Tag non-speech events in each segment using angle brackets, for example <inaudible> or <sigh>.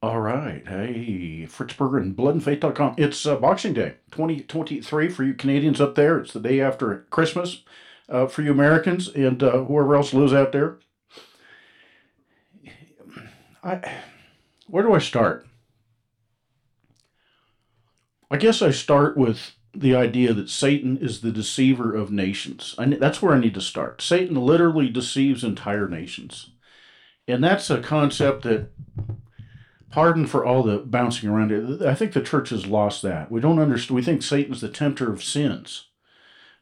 All right. Hey, Fritz Berggren and bloodandfaith.com. It's uh, Boxing Day 2023 for you Canadians up there. It's the day after Christmas uh, for you Americans and uh, whoever else lives out there. I, where do I start? I guess I start with the idea that Satan is the deceiver of nations. I, that's where I need to start. Satan literally deceives entire nations. And that's a concept that pardon for all the bouncing around. I think the church has lost that. We don't understand. We think Satan's the tempter of sins.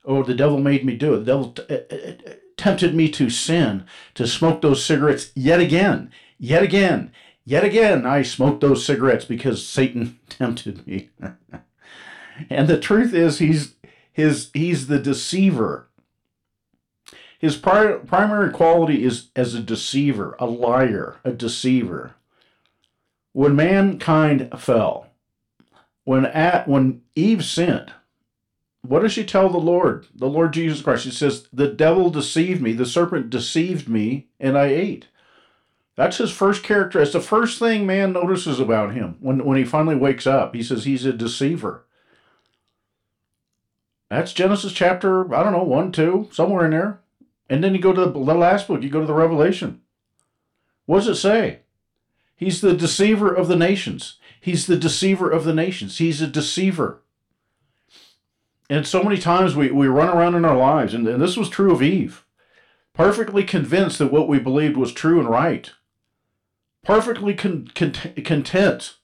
Oh, the devil made me do it. The devil t- uh, uh, tempted me to sin, to smoke those cigarettes yet again, yet again, yet again. I smoked those cigarettes because Satan <laughs> tempted me. <laughs> and the truth is, he's his he's the deceiver. His pri- primary quality is as a deceiver, a liar, a deceiver when mankind fell, when at when Eve sinned, what does she tell the Lord, the Lord Jesus Christ? She says, "The devil deceived me, the serpent deceived me, and I ate." That's his first character. It's the first thing man notices about him when, when he finally wakes up. He says he's a deceiver. That's Genesis chapter, I don't know, 1, 2, somewhere in there. And then you go to the, the last book, you go to the Revelation. What does it say? He's the deceiver of the nations. He's the deceiver of the nations. He's a deceiver. And so many times we, we run around in our lives, and, and this was true of Eve, perfectly convinced that what we believed was true and right, perfectly con- content, content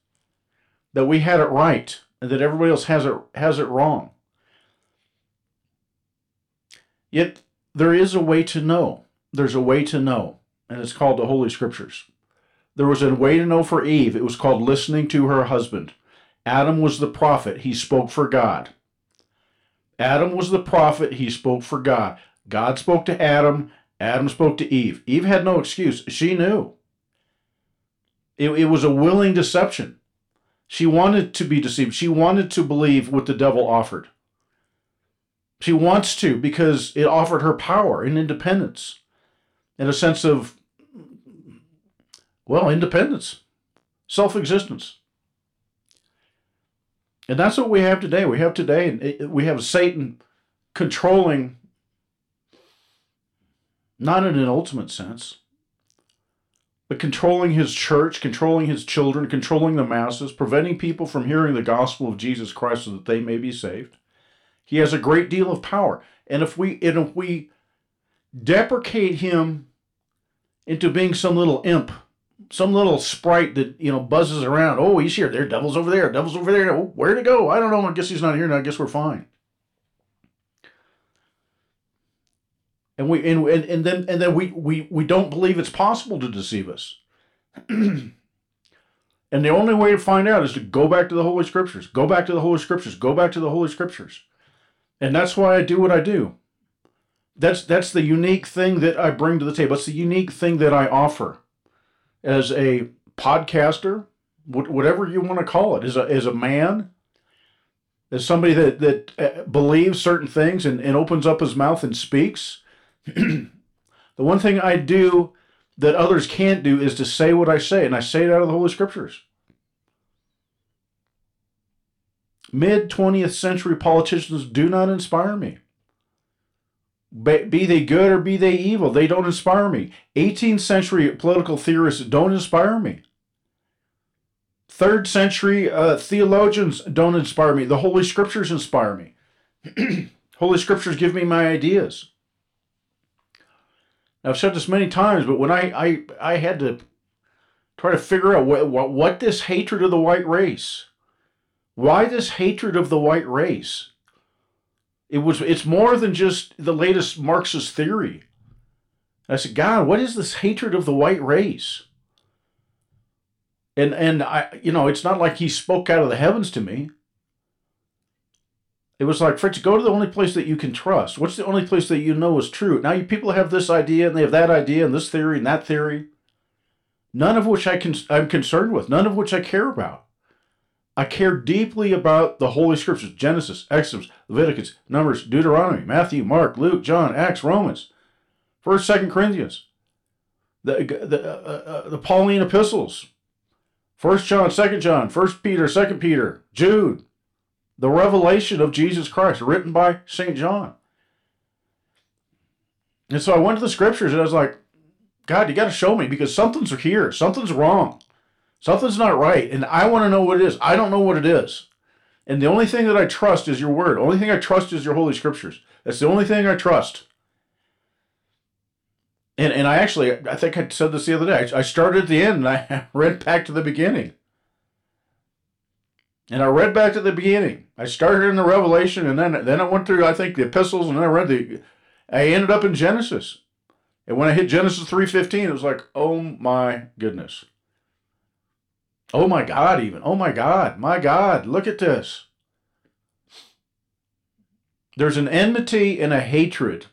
that we had it right and that everybody else has it, has it wrong. Yet there is a way to know. There's a way to know, and it's called the Holy Scriptures. There was a way to know for Eve. It was called listening to her husband. Adam was the prophet. He spoke for God. Adam was the prophet. He spoke for God. God spoke to Adam. Adam spoke to Eve. Eve had no excuse. She knew. It, it was a willing deception. She wanted to be deceived. She wanted to believe what the devil offered. She wants to because it offered her power and independence and a sense of well, independence, self existence. And that's what we have today. We have today, we have Satan controlling, not in an ultimate sense, but controlling his church, controlling his children, controlling the masses, preventing people from hearing the gospel of Jesus Christ so that they may be saved. He has a great deal of power. And if we and if we deprecate him into being some little imp some little sprite that you know buzzes around. Oh, he's here. There, devil's over there. Devil's over there. Oh, where'd it go? I don't know. I guess he's not here now. I guess we're fine. And we and, and, and then and then we, we we don't believe it's possible to deceive us. <clears throat> and the only way to find out is to go back to the Holy Scriptures. Go back to the Holy Scriptures. Go back to the Holy Scriptures. And that's why I do what I do. That's that's the unique thing that I bring to the table. It's the unique thing that I offer as a podcaster, whatever you want to call it, as a, as a man, as somebody that, that uh, believes certain things and, and opens up his mouth and speaks. <clears throat> the one thing I do that others can't do is to say what I say, and I say it out of the Holy Scriptures. Mid 20th century politicians do not inspire me be they good or be they evil, they don't inspire me. 18th century political theorists don't inspire me. Third century uh, theologians don't inspire me. The Holy Scriptures inspire me. <clears throat> Holy Scriptures give me my ideas. I've said this many times, but when I, I, I had to try to figure out what, what, what this hatred of the white race, why this hatred of the white race, it was it's more than just the latest Marxist theory. I said, God, what is this hatred of the white race? And and I you know, it's not like he spoke out of the heavens to me. It was like, Fritz, go to the only place that you can trust. What's the only place that you know is true? Now you people have this idea and they have that idea and this theory and that theory. None of which I can I'm concerned with, none of which I care about. I care deeply about the Holy Scriptures Genesis, Exodus, Leviticus, Numbers, Deuteronomy, Matthew, Mark, Luke, John, Acts, Romans, 1st, 2nd Corinthians, the, the, uh, uh, the Pauline epistles, First John, Second John, First Peter, Second Peter, Jude, the revelation of Jesus Christ, written by Saint John. And so I went to the scriptures and I was like, God, you got to show me because something's here, something's wrong, something's not right, and I want to know what it is. I don't know what it is, and the only thing that I trust is your word. The only thing I trust is your holy scriptures. That's the only thing I trust. And and I actually I think I said this the other day. I started at the end and I <laughs> read back to the beginning. And I read back to the beginning. I started in the Revelation and then then I went through I think the epistles and then I read the I ended up in Genesis. And when I hit Genesis 3:15 it was like, "Oh my goodness." Oh my god even. Oh my god. My god, look at this. There's an enmity and a hatred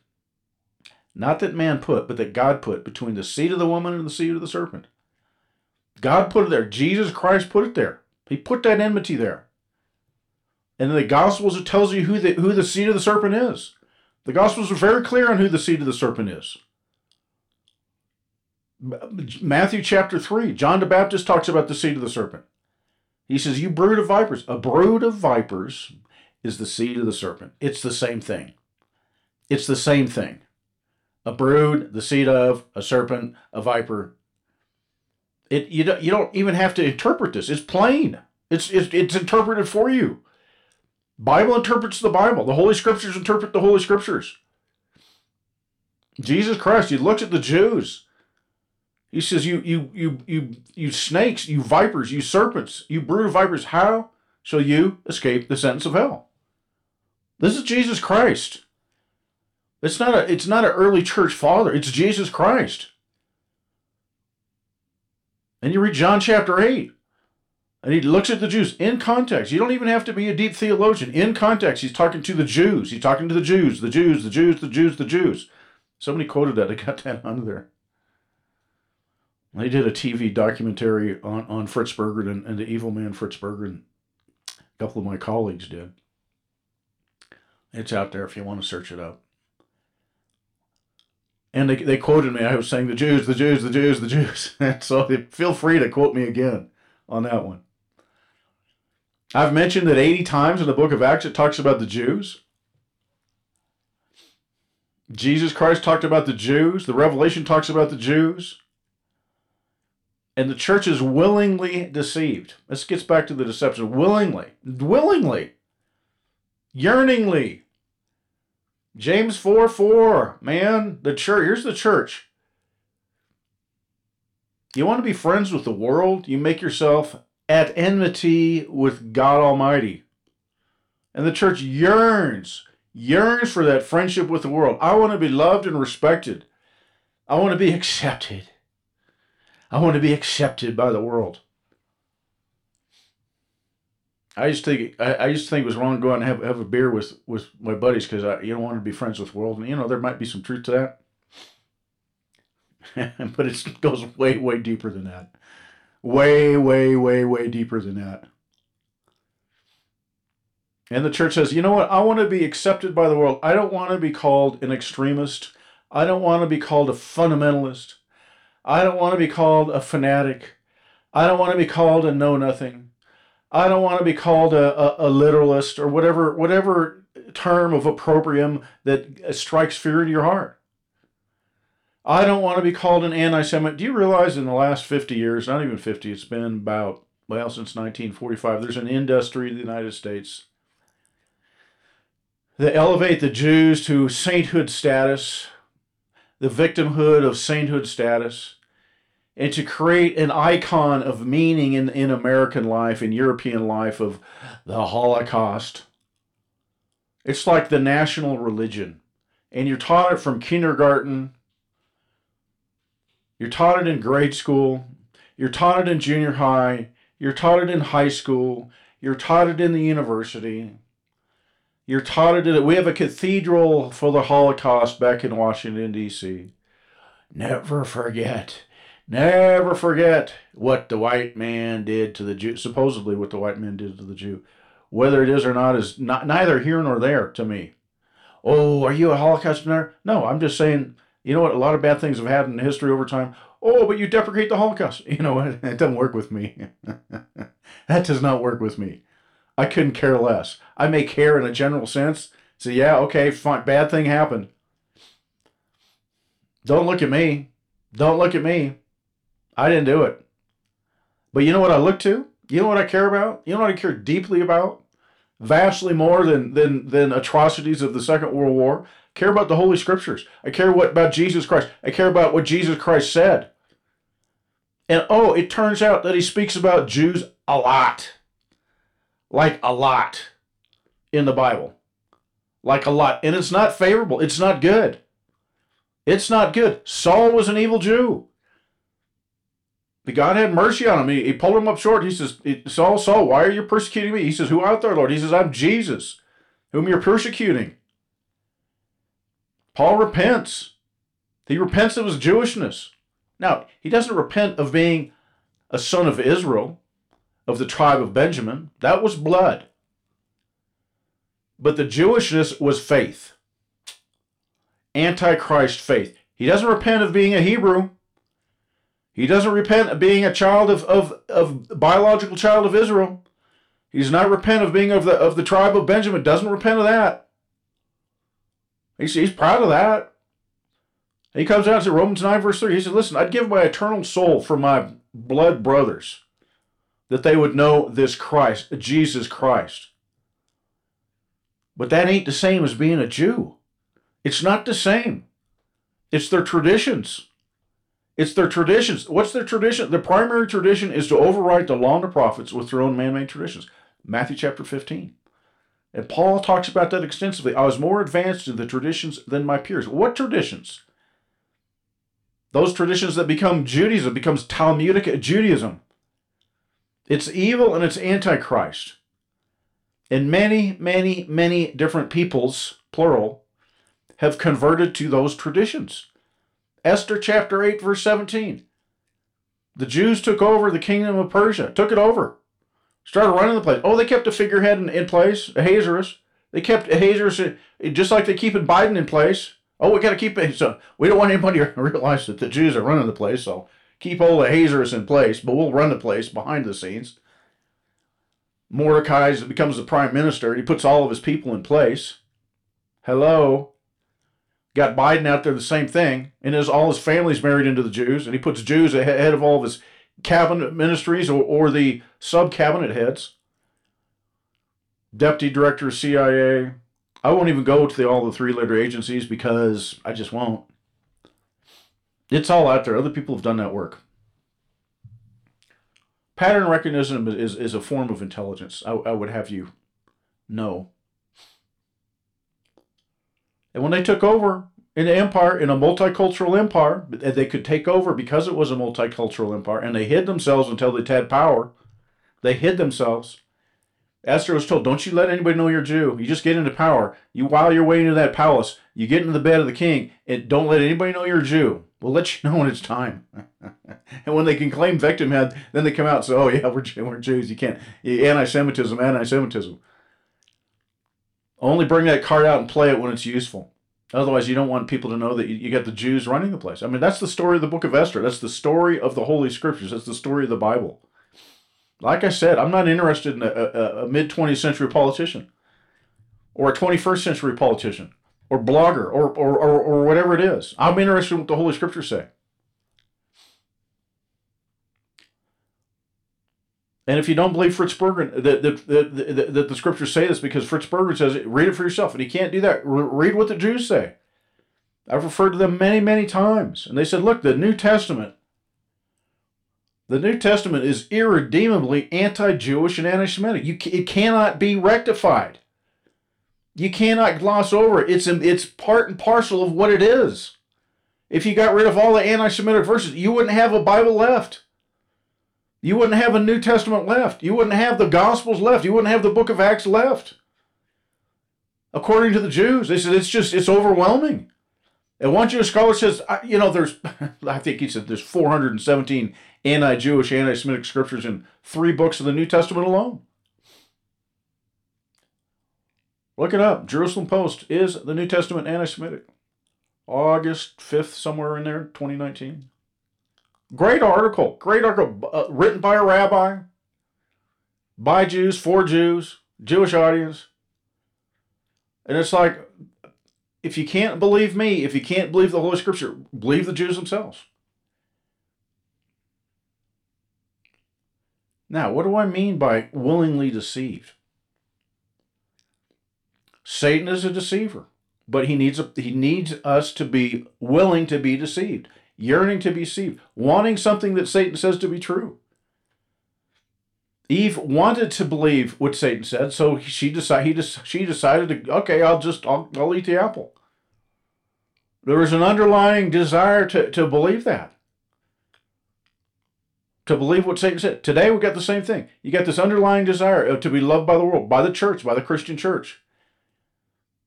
not that man put, but that God put between the seed of the woman and the seed of the serpent. God put it there. Jesus Christ put it there. He put that enmity there. And in the Gospels, it tells you who the, who the seed of the serpent is. The Gospels are very clear on who the seed of the serpent is. Matthew chapter 3, John the Baptist talks about the seed of the serpent. He says, You brood of vipers. A brood of vipers is the seed of the serpent. It's the same thing. It's the same thing a brood, the seed of, a serpent, a viper. It you don't you don't even have to interpret this. It's plain. It's it's, it's interpreted for you. Bible interprets the Bible. The Holy Scriptures interpret the Holy Scriptures. Jesus Christ, he looks at the Jews. He says, You you you you you snakes, you vipers, you serpents, you brood of vipers, how shall you escape the sentence of hell? This is Jesus Christ. It's not a it's not an early church father, it's Jesus Christ. And you read John chapter 8. And he looks at the Jews in context. You don't even have to be a deep theologian. In context, he's talking to the Jews. He's talking to the Jews, the Jews, the Jews, the Jews, the Jews. Somebody quoted that. I got that under there. They did a TV documentary on, on Fritz Berggren and, and the evil man Fritz Berggren. A couple of my colleagues did. It's out there if you want to search it up. And they, they quoted me. I was saying the Jews, the Jews, the Jews, the Jews. <laughs> And so feel free to quote me again on that one. I've mentioned that 80 times in the book of Acts it talks about the Jews. Jesus Christ talked about the Jews. The Revelation talks about the Jews. And the church is willingly deceived. This gets back to the deception. Willingly. Willingly. Yearningly James 4 4, man, the church, here's the church. You want to be friends with the world? You make yourself at enmity with God Almighty. And the church yearns, yearns for that friendship with the world. I want to be loved and respected. I want to be <laughs> accepted. I want to be accepted by the world. I used to think I, I, used to think it was wrong to go out and have, have a beer with, with my buddies because I you don't want to be friends with the world and you know there might be some truth to that, <laughs> but it goes way way deeper than that, way way way way deeper than that. And the church says, you know what? I want to be accepted by the world. I don't want to be called an extremist. I don't want to be called a fundamentalist. I don't want to be called a fanatic. I don't want to be called a know nothing. I don't want to be called a, a, a literalist or whatever whatever term of opprobrium that uh, strikes fear in your heart. I don't want to be called an anti-Semite. Do you realize in the last 50 years, not even 50, it's been about, well, since 1945, there's an industry in the United States that elevate the Jews to sainthood status, the victimhood of sainthood status, and to create an icon of meaning in, in American life, in European life, of the Holocaust. It's like the national religion. And you're taught it from kindergarten, you're taught it in grade school, you're taught it in junior high, you're taught it in high school, you're taught it in the university. You're taught it at we have a cathedral for the Holocaust back in Washington D.C. Never forget Never forget what the white man did to the Jew, supposedly what the white man did to the Jew. Whether it is or not is not, neither here nor there to me. Oh, are you a Holocaust denier? No, I'm just saying, you know what? A lot of bad things have happened in history over time. oh, but you deprecate the Holocaust. <laughs> You know, what? it doesn't work with me. <laughs> that does not work with me. I couldn't care less. I may care in a general sense. So yeah, okay, fine, bad thing happened. Don't look at me. Don't look at me. I didn't do it. But you know what I look to? You know what I care about? You know what I care deeply about? Vastly more than than than atrocities of the Second World War. I care about the Holy Scriptures. I care what about Jesus Christ. I care about what Jesus Christ said. And oh, it turns out that he speaks about Jews a lot. Like a lot in the Bible. Like a lot. And it's not favorable. It's not good. It's not good. Saul was an evil Jew. But God had mercy on him. He, he pulled him up short. He says, Saul, Saul, why are you persecuting me? He says, Who out there, Lord? He says, I'm Jesus, whom you're persecuting. Paul repents. He repents of his Jewishness. Now, he doesn't repent of being a son of Israel, of the tribe of Benjamin. That was blood. But the Jewishness was faith. Antichrist faith. He doesn't repent of being a Hebrew. He doesn't repent of being a child of, of, of biological child of Israel. He does not repent of being of the of the tribe of Benjamin. Doesn't repent of that. He's, he's proud of that. He comes out to Romans 9, verse 3. He said, Listen, I'd give my eternal soul for my blood brothers, that they would know this Christ, Jesus Christ. But that ain't the same as being a Jew. It's not the same. It's their traditions. It's their traditions. What's their tradition? The primary tradition is to overwrite the law and the prophets with their own man made traditions. Matthew chapter 15. And Paul talks about that extensively. I was more advanced in the traditions than my peers. What traditions? Those traditions that become Judaism, becomes Talmudic Judaism. It's evil and it's antichrist. And many, many, many different peoples, plural, have converted to those traditions. Esther chapter 8, verse 17. The Jews took over the kingdom of Persia, took it over, started running the place. Oh, they kept a figurehead in, in place, Ahasuerus. They kept Ahasuerus eh, just like they keep Biden in place. Oh, we got to keep it. So we don't want anybody to <laughs> realize that the Jews are running the place. So keep old Ahasuerus in place, but we'll run the place behind the scenes. Mordecai becomes the prime minister. He puts all of his people in place. Hello. Got Biden out there the same thing, and his all his family's married into the Jews, and he puts Jews ahead of all of his cabinet ministries or, or the sub cabinet heads. Deputy director of CIA. I won't even go to the, all the three letter agencies because I just won't. It's all out there. Other people have done that work. Pattern recognition is, is a form of intelligence. I, I would have you know. And when they took over in an empire, in a multicultural empire, they could take over because it was a multicultural empire, and they hid themselves until they had power. They hid themselves. Esther was told, "Don't you let anybody know you're Jew. You just get into power. You while you're waiting in that palace, you get into the bed of the king, and don't let anybody know you're Jew. We'll let you <laughs> know when it's time." <laughs> and when they can claim victimhood, then they come out and say, "Oh yeah, we're we're Jews. You can't anti-Semitism, anti-Semitism." Only bring that card out and play it when it's useful. Otherwise, you don't want people to know that you, you got the Jews running the place. I mean, that's the story of the book of Esther. That's the story of the Holy Scriptures. That's the story of the Bible. Like I said, I'm not interested in a, a, a mid 20th century politician or a 21st century politician or blogger or, or, or, or whatever it is. I'm interested in what the Holy Scriptures say. And if you don't believe Fritz Berggren, that, that, that, that the scriptures say this because Fritz Berggren says it, read it for yourself. And he can't do that. Read what the Jews say. I've referred to them many, many times. And they said, look, the New Testament, the New Testament is irredeemably anti-Jewish and anti-Semitic. You, it cannot be rectified. You cannot gloss over it. It's, it's part and parcel of what it is. If you got rid of all the anti-Semitic verses, you wouldn't have a Bible left. You wouldn't have a New Testament left. You wouldn't have the Gospels left. You wouldn't have the book of Acts left. According to the Jews, they said it's just, it's overwhelming. And one Jewish scholar says, you know, there's, <laughs> I think he said there's 417 anti Jewish, anti Semitic scriptures in three books of the New Testament alone. Look it up. Jerusalem Post is the New Testament anti Semitic. August 5th, somewhere in there, 2019. Great article, great article uh, written by a rabbi, by Jews, for Jews, Jewish audience. And it's like, if you can't believe me, if you can't believe the Holy Scripture, believe the Jews themselves. Now, what do I mean by willingly deceived? Satan is a deceiver, but he needs a, he needs us to be willing to be deceived, yearning to be deceived, wanting something that Satan says to be true. Eve wanted to believe what Satan said, so she decided he she decided to okay, I'll just I'll, I'll eat the apple. There was an underlying desire to, to believe that to believe what Satan said. Today we got the same thing. You got this underlying desire to be loved by the world, by the church, by the Christian church.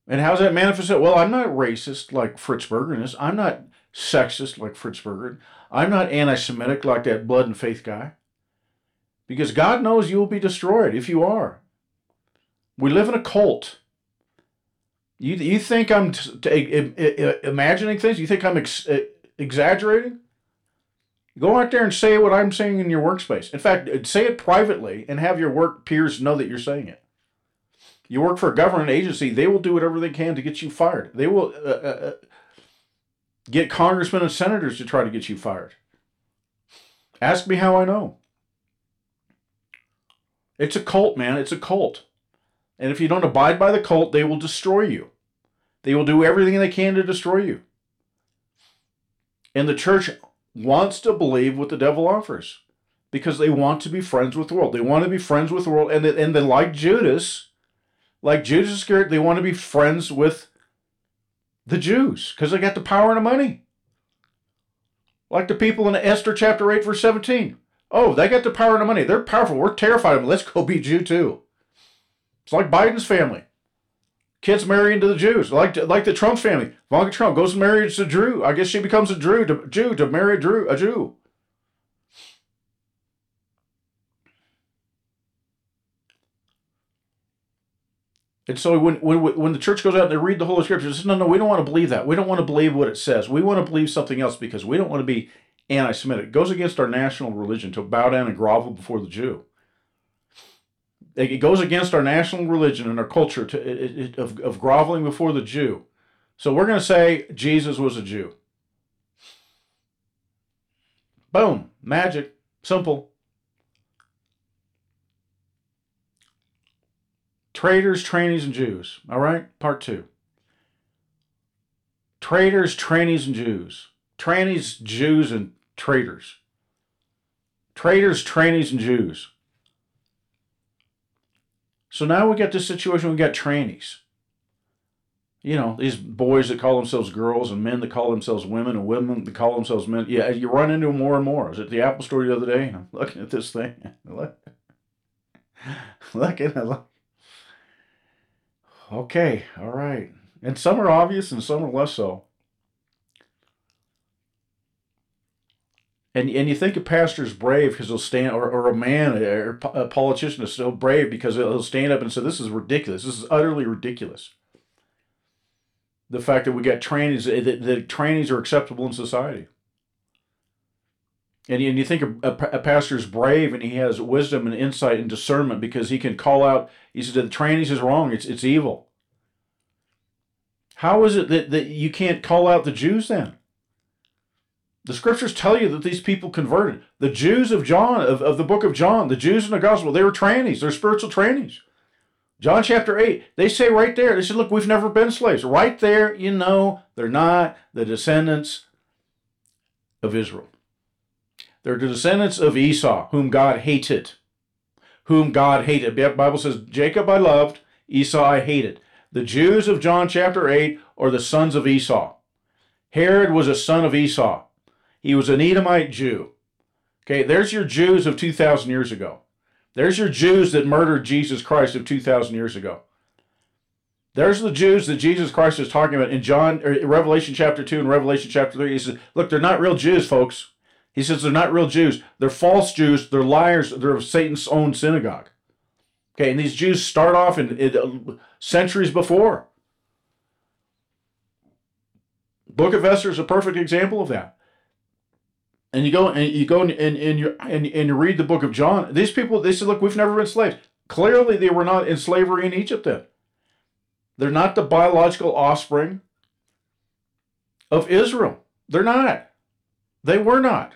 And how's that manifested? Well, I'm not racist like Fritz Berggren is. I'm not sexist like Fritz Berggren. I'm not anti-Semitic like that blood and faith guy. Because God knows you will be destroyed if you are. We live in a cult. You, you think I'm t- t- imagining things? You think I'm ex- exaggerating? Go out there and say what I'm saying in your workspace. In fact, say it privately and have your work peers know that you're saying it. You work for a government agency, they will do whatever they can to get you fired. They will uh, uh, uh, get congressmen and senators to try to get you fired. Ask me how I know. It's a cult, man. It's a cult. And if you don't abide by the cult, they will destroy you. They will do everything they can to destroy you. And the church wants to believe what the devil offers because they want to be friends with the world. They want to be friends with the world. And, and then, like Judas, like Judas Iscariot, they want to be friends with the Jews because they got the power and the money. Like the people in Esther chapter 8, verse 17. Oh, they got the power and the money. They're powerful. We're terrified of them. Let's go be Jew too. It's like Biden's family kids marry into the Jews, like like the Trump family. Ivanka Trump goes and marries a Jew. I guess she becomes a Jew to Jew to marry a Jew. A Jew. And so when, when, when the church goes out and they read the Holy Scriptures, says, no, no, we don't want to believe that. We don't want to believe what it says. We want to believe something else because we don't want to be anti-Semitic. It goes against our national religion to bow down and grovel before the Jew it goes against our national religion and our culture to, it, it, of, of groveling before the Jew. So we're going to say Jesus was a Jew. Boom, magic, simple. Traitors, trannies, and Jews. All right, part two. Traitors, trannies, and Jews. Trannies, Jews, and traitors. Traitors, trannies, and Jews. So now we got this situation, we got trannies. You know, these boys that call themselves girls and men that call themselves women and women that call themselves men. Yeah, you run into them more and more. I was at the Apple store the other day and I'm <laughs> looking at this thing. Look, <laughs> look at. Look. Okay, all right. And some are obvious and some are less so. And, and you think a pastor is brave because he'll stand, or, or a man, or a politician is so brave because he'll stand up and say, This is ridiculous. This is utterly ridiculous. The fact that we got trannies, eh, that, that trannies are acceptable in society. And and you think a, a, a pastor is brave and he has wisdom and insight and discernment because he can call out, he said, The trannies is wrong, it's, it's evil. How is it that, that you can't call out the Jews then? The scriptures tell you that these people converted. The Jews of John, of, of the book of John, the Jews in the gospel, they were trannies. They're spiritual trannies. John chapter 8, they say right there, they said, look, we've never been slaves. Right there, you know, they're not the descendants of Israel. They're the descendants of Esau, whom God hated. Whom God hated. The Bible says, Jacob I loved, Esau I hated. The Jews of John chapter 8 are the sons of Esau. Herod was a son of Esau. He was an Edomite Jew. Okay, there's your Jews of 2,000 years ago. There's your Jews that murdered Jesus Christ of 2,000 years ago. There's the Jews that Jesus Christ is talking about in John, or Revelation chapter 2 and Revelation chapter 3. He says, Look, they're not real Jews, folks. He says they're not real Jews. They're false Jews. They're liars. They're of Satan's own synagogue. Okay, and these Jews start off in, in uh, centuries before. Book of Esther is a perfect example of that. And you go and you go and, and, and you and, and you read the book of John. These people they said, look, we've never been slaves. Clearly, they were not in slavery in Egypt. Then they're not the biological offspring of Israel. They're not. They were not.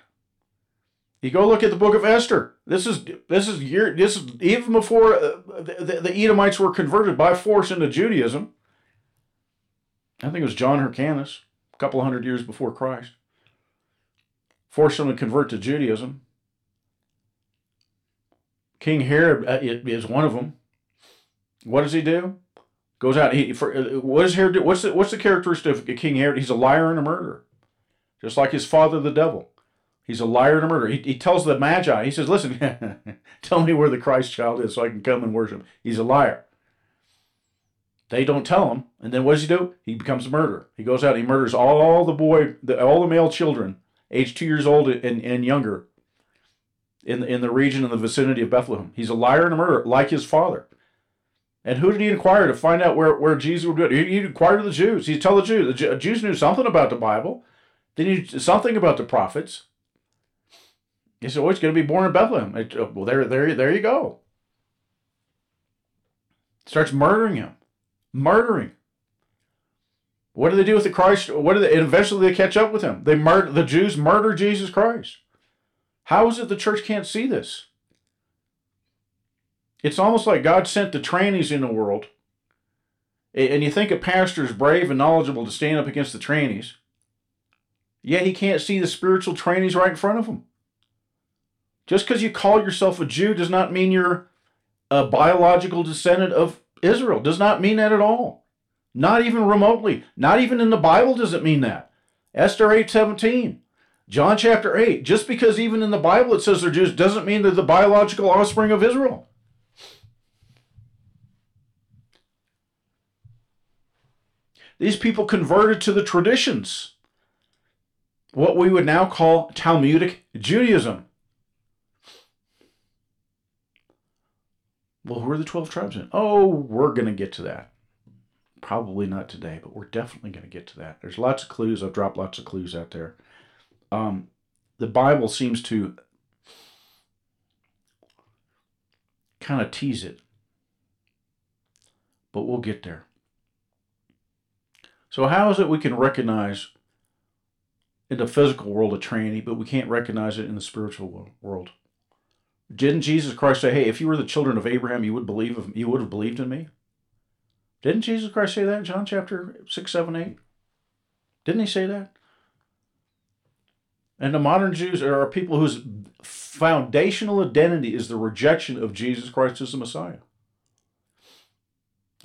You go look at the book of Esther. This is this is year this is even before uh, the, the Edomites were converted by force into Judaism. I think it was John Hyrcanus, a couple hundred years before Christ, forced them to convert to Judaism. King Herod uh, is one of them. What does he do? Goes out. He for, uh, what does Herod do? What's the, what's the characteristic of King Herod? He's a liar and a murderer, just like his father, the devil. He's a liar and a murderer. He, he tells the Magi, he says, Listen, <laughs> tell me where the Christ child is so I can come and worship. He's a liar. They don't tell him. And then what does he do? He becomes a murderer. He goes out, he murders all the boy, the, all the male children, age two years old and, and younger, in, in the region in the vicinity of Bethlehem. He's a liar and a murderer, like his father. And who did he inquire to find out where, where Jesus would be? He, he inquired to the Jews. He tell the Jews. The Jews knew something about the Bible. They knew something about the prophets. He said, "Oh, he's going to be born in Bethlehem." It, uh, well, there, there, there you go. Starts murdering him, murdering. What do they do with the Christ? What do they? Eventually, they catch up with him. They murder the Jews. Murder Jesus Christ. How is it the church can't see this? It's almost like God sent the trannies in the world. And you think a pastor is brave and knowledgeable to stand up against the trannies. Yet he can't see the spiritual trannies right in front of him. Just because you call yourself a Jew does not mean you're a biological descendant of Israel. Does not mean that at all. Not even remotely. Not even in the Bible does it mean that. Esther 8:17. John chapter 8. Just because even in the Bible it says they're Jews doesn't mean they're the biological offspring of Israel. These people converted to the traditions. What we would now call Talmudic Judaism. Well, who are the 12 tribes in? Oh, we're going to get to that. Probably not today, but we're definitely going to get to that. There's lots of clues. I've dropped lots of clues out there. Um, the Bible seems to kind of tease it, but we'll get there. So, how is it we can recognize in the physical world a tranny, but we can't recognize it in the spiritual world? Didn't Jesus Christ say, "Hey, if you were the children of Abraham, you would believe of, you would have believed in me"? Didn't Jesus Christ say that in John chapter six, seven, eight? Didn't he say that? And the modern Jews are people whose foundational identity is the rejection of Jesus Christ as the Messiah.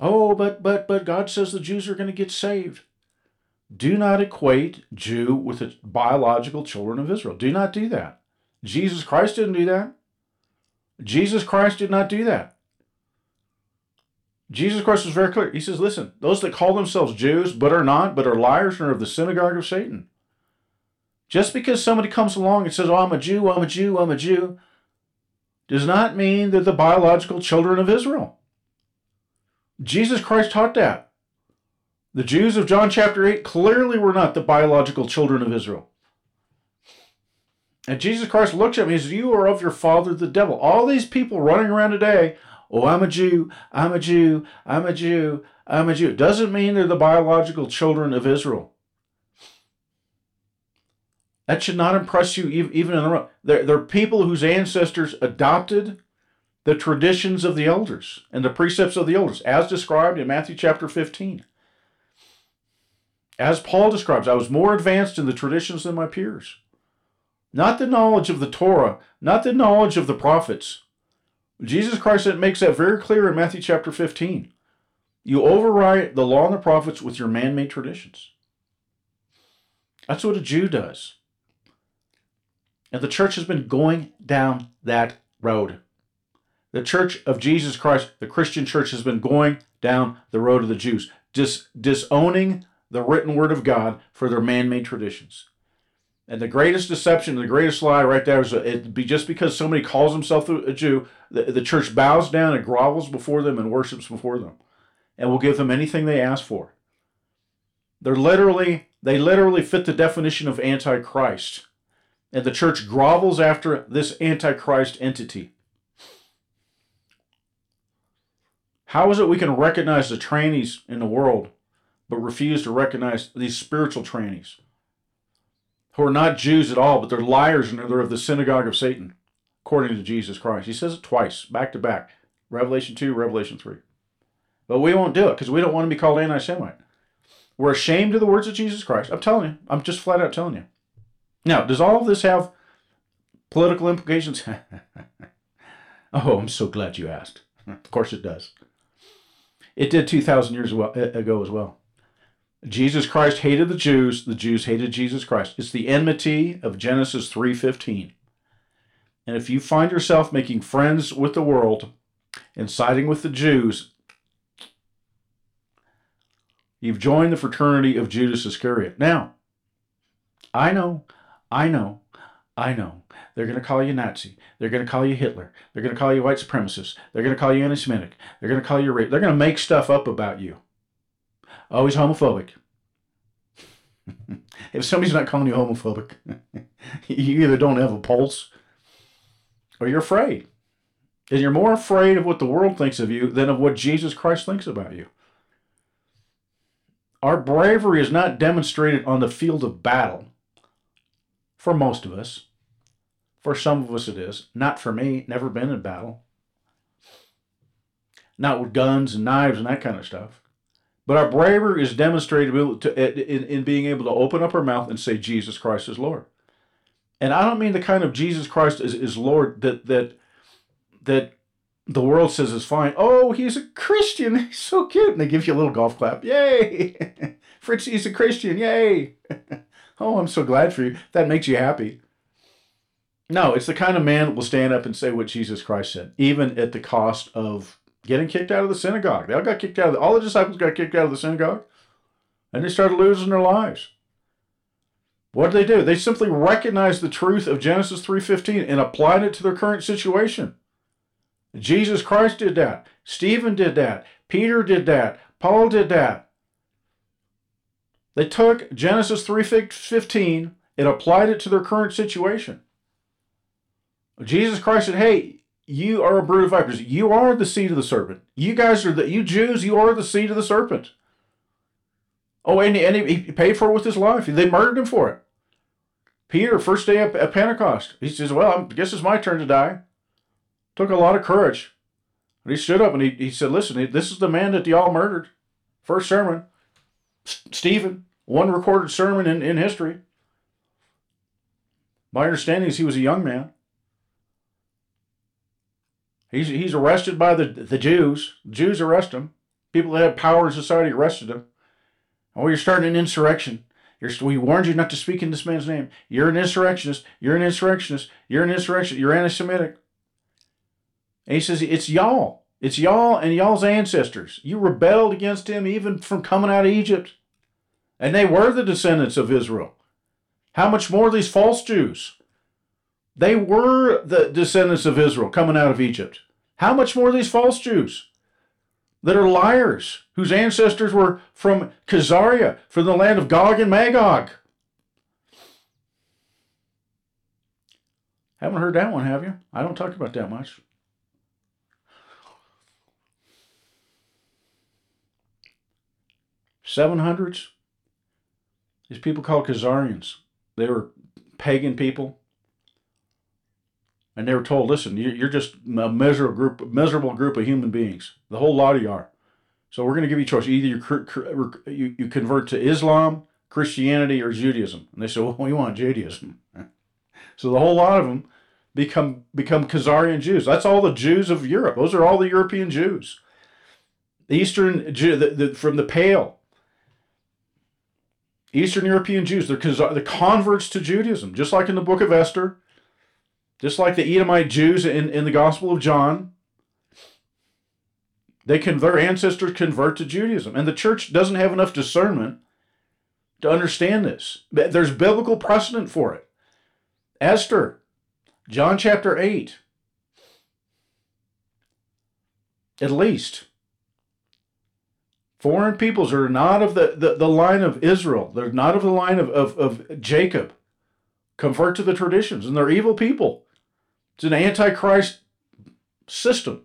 Oh, but but but God says the Jews are going to get saved. Do not equate Jew with the biological children of Israel. Do not do that. Jesus Christ didn't do that. Jesus Christ did not do that. Jesus Christ was very clear. He says, listen, those that call themselves Jews but are not, but are liars and are of the synagogue of Satan. Just because somebody comes along and says, oh, I'm a Jew, I'm a Jew, I'm a Jew, does not mean they're the biological children of Israel. Jesus Christ taught that. The Jews of John chapter 8 clearly were not the biological children of Israel. And Jesus Christ looks at me and says, You are of your father, the devil. All these people running around today, oh, I'm a Jew, I'm a Jew, I'm a Jew, I'm a Jew. It Doesn't mean they're the biological children of Israel. That should not impress you even in the they're, they're people whose ancestors adopted the traditions of the elders and the precepts of the elders, as described in Matthew chapter 15. As Paul describes, I was more advanced in the traditions than my peers. Not the knowledge of the Torah, not the knowledge of the prophets. Jesus Christ makes that very clear in Matthew chapter 15. You override the law and the prophets with your man made traditions. That's what a Jew does. And the church has been going down that road. The church of Jesus Christ, the Christian church, has been going down the road of the Jews, dis- disowning the written word of God for their man made traditions. And the greatest deception, the greatest lie right there is it be just because somebody calls himself a Jew, the, the church bows down and grovels before them and worships before them and will give them anything they ask for. They're literally, they literally fit the definition of antichrist. And the church grovels after this Antichrist entity. How is it we can recognize the trannies in the world, but refuse to recognize these spiritual trannies who are not Jews at all, but they're liars and they're of the synagogue of Satan, according to Jesus Christ? He says it twice, back to back Revelation 2, Revelation 3. But we won't do it because we don't want to be called anti Semite. We're ashamed of the words of Jesus Christ. I'm telling you, I'm just flat out telling you. Now, does all of this have political implications? <laughs> oh, I'm so glad you asked. <laughs> Of course it does. It did 2,000 years ago as well. Jesus Christ hated the Jews, the Jews hated Jesus Christ. It's the enmity of Genesis 3:15. And if you find yourself making friends with the world and siding with the Jews, you've joined the fraternity of Judas Iscariot. Now, I know, I know, I know. They're going to call you Nazi. They're going to call you Hitler. They're going to call you white supremacist. They're going to call you anti-Semitic. They're going to call you rape. They're going to make stuff up about you. He's homophobic. <laughs> if somebody's not calling you homophobic, <laughs> you either don't have a pulse or you're afraid. And you're more afraid of what the world thinks of you than of what Jesus Christ thinks about you. Our bravery is not demonstrated on the field of battle for most of us. For some of us, it is. Not for me, never been in battle. Not with guns and knives and that kind of stuff. But our bravery is demonstrated eh, in, in being able to open up our mouth and say, Jesus Christ is Lord. And I don't mean the kind of Jesus Christ is, is Lord that, that, that the world says is fine. Oh, he's a Christian. <laughs> He's so cute. And they give you a little golf clap. Yay. <laughs> Fritz, he's a Christian. Yay. <laughs> oh, I'm so glad for you. That makes you happy. No, it's the kind of man that will stand up and say what Jesus Christ said, even at the cost of getting kicked out of the synagogue. They all got kicked out of the, all the disciples got kicked out of the synagogue, and they started losing their lives. What did they do? They simply recognized the truth of Genesis 3:15 and applied it to their current situation. Jesus Christ did that. Stephen did that. Peter did that. Paul did that. They took Genesis 3:15 and applied it to their current situation. Jesus Christ said, "Hey, you are a brood of vipers. You are the seed of the serpent. You guys are the you Jews. You are the seed of the serpent." Oh, and, and he, he paid for it with his life. They murdered him for it. Peter, first day of, at Pentecost, he says, "Well, I guess it's my turn to die." Took a lot of courage. He stood up and he, he said, Listen, this is the man that y'all murdered. First sermon. S- Stephen, one recorded sermon in, in history. My understanding is he was a young man. He's, he's arrested by the, the Jews. Jews arrest him. People that had power in society arrested him. Oh, you're starting an insurrection. You're, we warned you not to speak in this man's name. You're an insurrectionist. You're an insurrectionist. You're an insurrectionist. You're anti Semitic. And he says, It's y'all. It's y'all and y'all's ancestors. You rebelled against him even from coming out of Egypt. And they were the descendants of Israel. How much more these false Jews? They were the descendants of Israel coming out of Egypt. How much more these false Jews that are liars, whose ancestors were from Khazaria, from the land of Gog and Magog? Haven't heard that one, have you? I don't talk about that much. 700s, these people called Khazarians. They were pagan people. And they were told, listen, you're just a miserable group, miserable group of human beings. The whole lot of you are. So we're going to give you a choice. Either you, you, convert to Islam, Christianity, or Judaism. And they said, well, we want Judaism. <laughs> so the whole lot of them become become Khazarian Jews. That's all the Jews of Europe. Those are all the European Jews. Eastern Jew the, the, from the Pale, Eastern European Jews, they're, the converts to Judaism, just like in the book of Esther, just like the Edomite Jews in, in the Gospel of John. They can their ancestors convert to Judaism. And the church doesn't have enough discernment to understand this. There's biblical precedent for it. Esther, John chapter 8. At least foreign peoples are not of the, the, the line of Israel. They're not of the line of, of, of Jacob. convert to the traditions, and they're evil people. It's an antichrist system.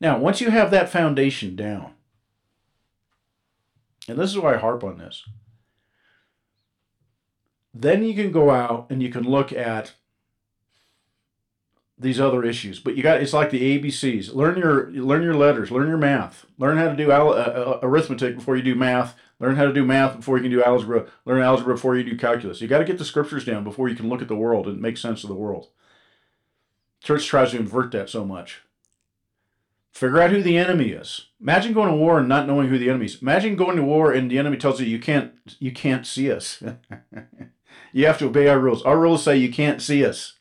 Now, once you have that foundation down, and this is why I harp on this, then you can go out and you can look at these other issues. But you got it's like the ABCs. Learn your learn your letters. Learn your math. Learn how to do uh, uh, arithmetic before you do math. Learn how to do math before you can do algebra. Learn algebra before you do calculus. You got to get the scriptures down before you can look at the world and make sense of the world. Church tries to invert that so much. Figure out who the enemy is. Imagine going to war and not knowing who the enemy is. Imagine going to war and the enemy tells you you can't you can't see us. <laughs> you have to obey our rules. Our rules say you can't see us.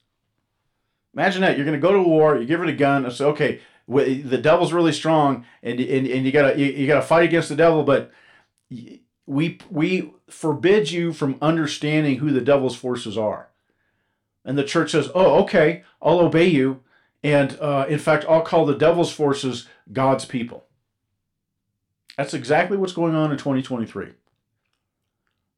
Imagine that you're going to go to war, you give it a gun, and say, okay, the devil's really strong, and and, and you gotta you, you gotta fight against the devil, but we we forbid you from understanding who the devil's forces are. And the church says, oh, okay, I'll obey you, and uh, in fact, I'll call the devil's forces God's people. That's exactly what's going on in 2023.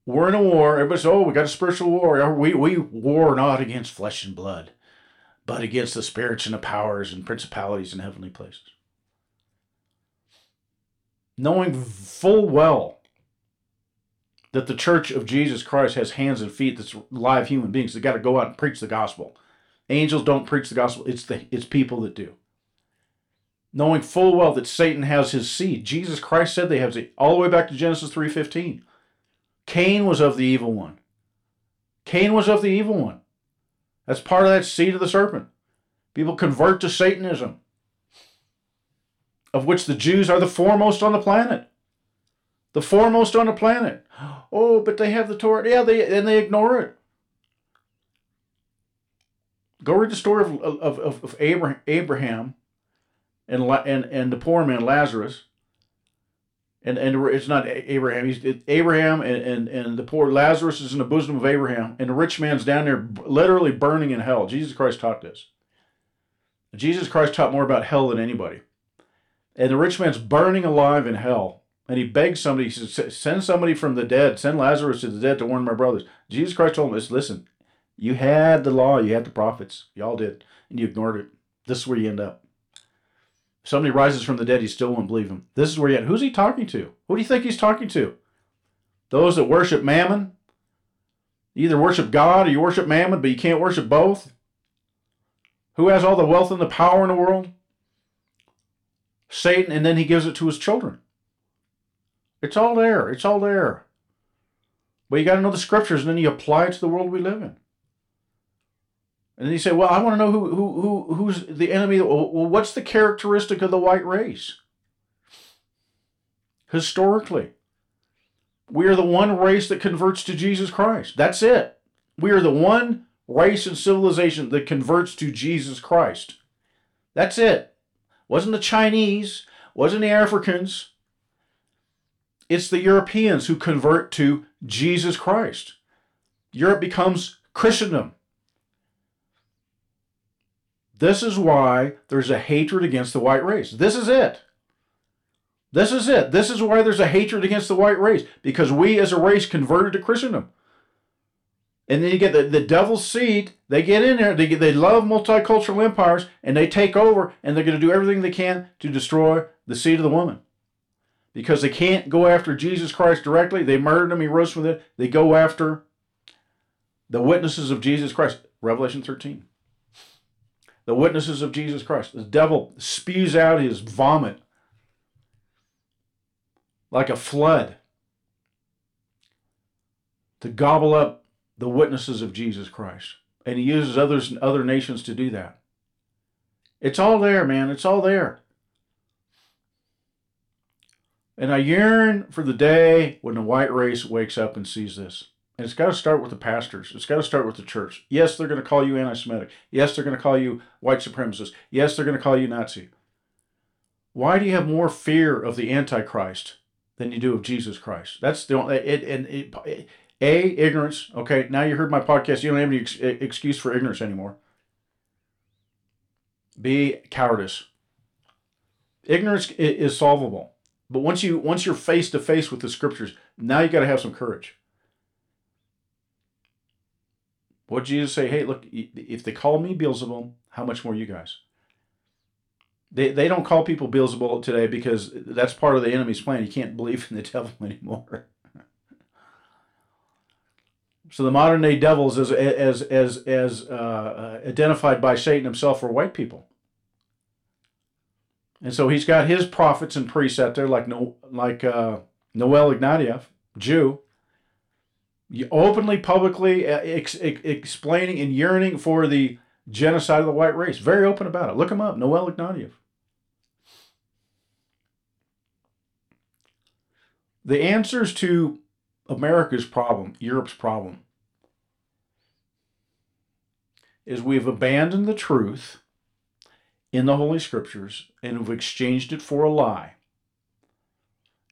We're in a war. Everybody says, oh, we got a spiritual war. We, we war not against flesh and blood but against the spirits and the powers and principalities in heavenly places. Knowing full well that the church of Jesus Christ has hands and feet that's live human beings that got to go out and preach the gospel. Angels don't preach the gospel, it's the it's people that do. Knowing full well that Satan has his seed. Jesus Christ said they have seed all the way back to Genesis 3:15. Cain was of the evil one. Cain was of the evil one. That's part of that seed of the serpent. People convert to Satanism, of which the Jews are the foremost on the planet. The foremost on the planet. Oh, but they have the Torah. Yeah, they and they ignore it. Go read the story of, of, of, of Abraham, and, and, and the poor man Lazarus and and it's not Abraham. He's Abraham and, and and the poor Lazarus is in the bosom of Abraham, and the rich man's down there literally burning in hell. Jesus Christ taught this. Jesus Christ taught more about hell than anybody. And the rich man's burning alive in hell, and he begs somebody. He says, "Send somebody from the dead. Send Lazarus to the dead to warn my brothers." Jesus Christ told him, "Listen, you had the law, you had the prophets, y'all did, and you ignored it. This is where you end up." somebody rises from the dead, he still won't believe him. This is where he Who's he talking to? Who do you think he's talking to? Those that worship mammon? You either worship God or you worship mammon, but you can't worship both. Who has all the wealth and the power in the world? Satan, and then he gives it to his children. It's all there. It's all there. But you got to know the scriptures, and then you apply it to the world we live in. And then you say, well, I want to know who, who, who, who's the enemy. Well, what's the characteristic of the white race? Historically, we are the one race that converts to Jesus Christ. That's it. We are the one race and civilization that converts to Jesus Christ. That's it. Wasn't the Chinese, wasn't the Africans. It's the Europeans who convert to Jesus Christ. Europe becomes Christendom. This is why there's a hatred against the white race. This is it. This is it. This is why there's a hatred against the white race because we as a race converted to Christendom. And then you get the, the devil's seed. They get in there. They, they love multicultural empires and they take over and they're going to do everything they can to destroy the seed of the woman. Because they can't go after Jesus Christ directly. They murdered him. He rose from the They go after the witnesses of Jesus Christ. Revelation 13 the witnesses of Jesus Christ. The devil spews out his vomit like a flood to gobble up the witnesses of Jesus Christ. And he uses others and other nations to do that. It's all there, man. It's all there. And I yearn for the day when the white race wakes up and sees this. And it's got to start with the pastors. It's got to start with the church. Yes, they're going to call you anti Semitic. Yes, they're going to call you white supremacist. Yes, they're going to call you Nazi. Why do you have more fear of the Antichrist than you do of Jesus Christ? That's the only, it, and it, A, ignorance. Okay, now you heard my podcast. You don't have any ex- excuse for ignorance anymore. B, cowardice. Ignorance is solvable. But once you once you're face to face with the scriptures, now you got to have some courage. What Jesus say? Hey, look, if they call me Beelzebub, how much more you guys? They, they don't call people Beelzebub today because that's part of the enemy's plan. You can't believe in the <laughs> devil anymore. so the modern day devils, as as as as uh, identified by Satan himself, are white people. And so he's got his prophets and priests out there, like no, like uh, Noel Ignatiev, Jew, openly, publicly uh, ex- ex- explaining and yearning for the genocide of the white race. Very open about it. Look him up, Noel Ignatiev. The answers to America's problem, Europe's problem, is we've abandoned the truth in the Holy Scriptures and have exchanged it for a lie.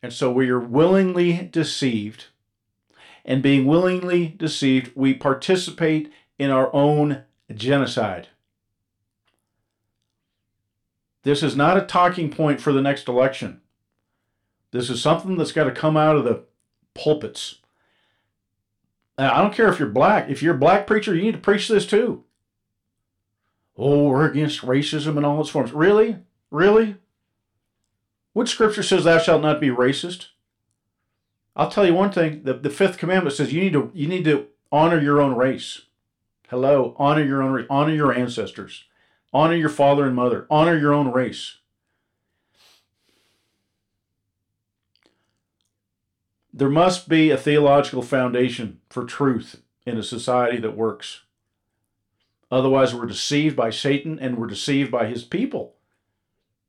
And so we are willingly deceived. And being willingly deceived, we participate in our own genocide. This is not a talking point for the next election. This is something that's got to come out of the pulpits. I don't care if you're black. If you're a black preacher, you need to preach this too. Oh, we're against racism in all its forms. Really? Really? What scripture says thou shalt not be racist? I'll tell you one thing. The, the fifth commandment says you need to you need to honor your own race. Hello, honor your own race, honor your ancestors, honor your father and mother, honor your own race. There must be a theological foundation for truth in a society that works. Otherwise, we're deceived by Satan and we're deceived by his people.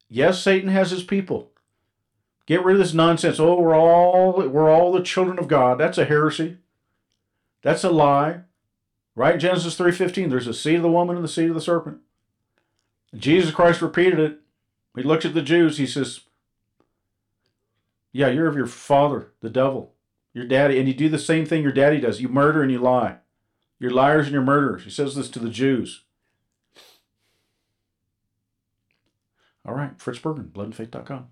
Yes, Satan has his people. Get rid of this nonsense. Oh, we're all we're all the children of God. That's a heresy. That's a lie. Right? Genesis 3:15, there's a seed of the woman and the seed of the serpent. Jesus Christ repeated it. He looks at the Jews, he says, Yeah, you're of your father, the devil, your daddy, and you do the same thing your daddy does. You murder and you lie. You're liars and you're murderers. He says this to the Jews. All right, Fritz Berggren, bloodandfaith.com.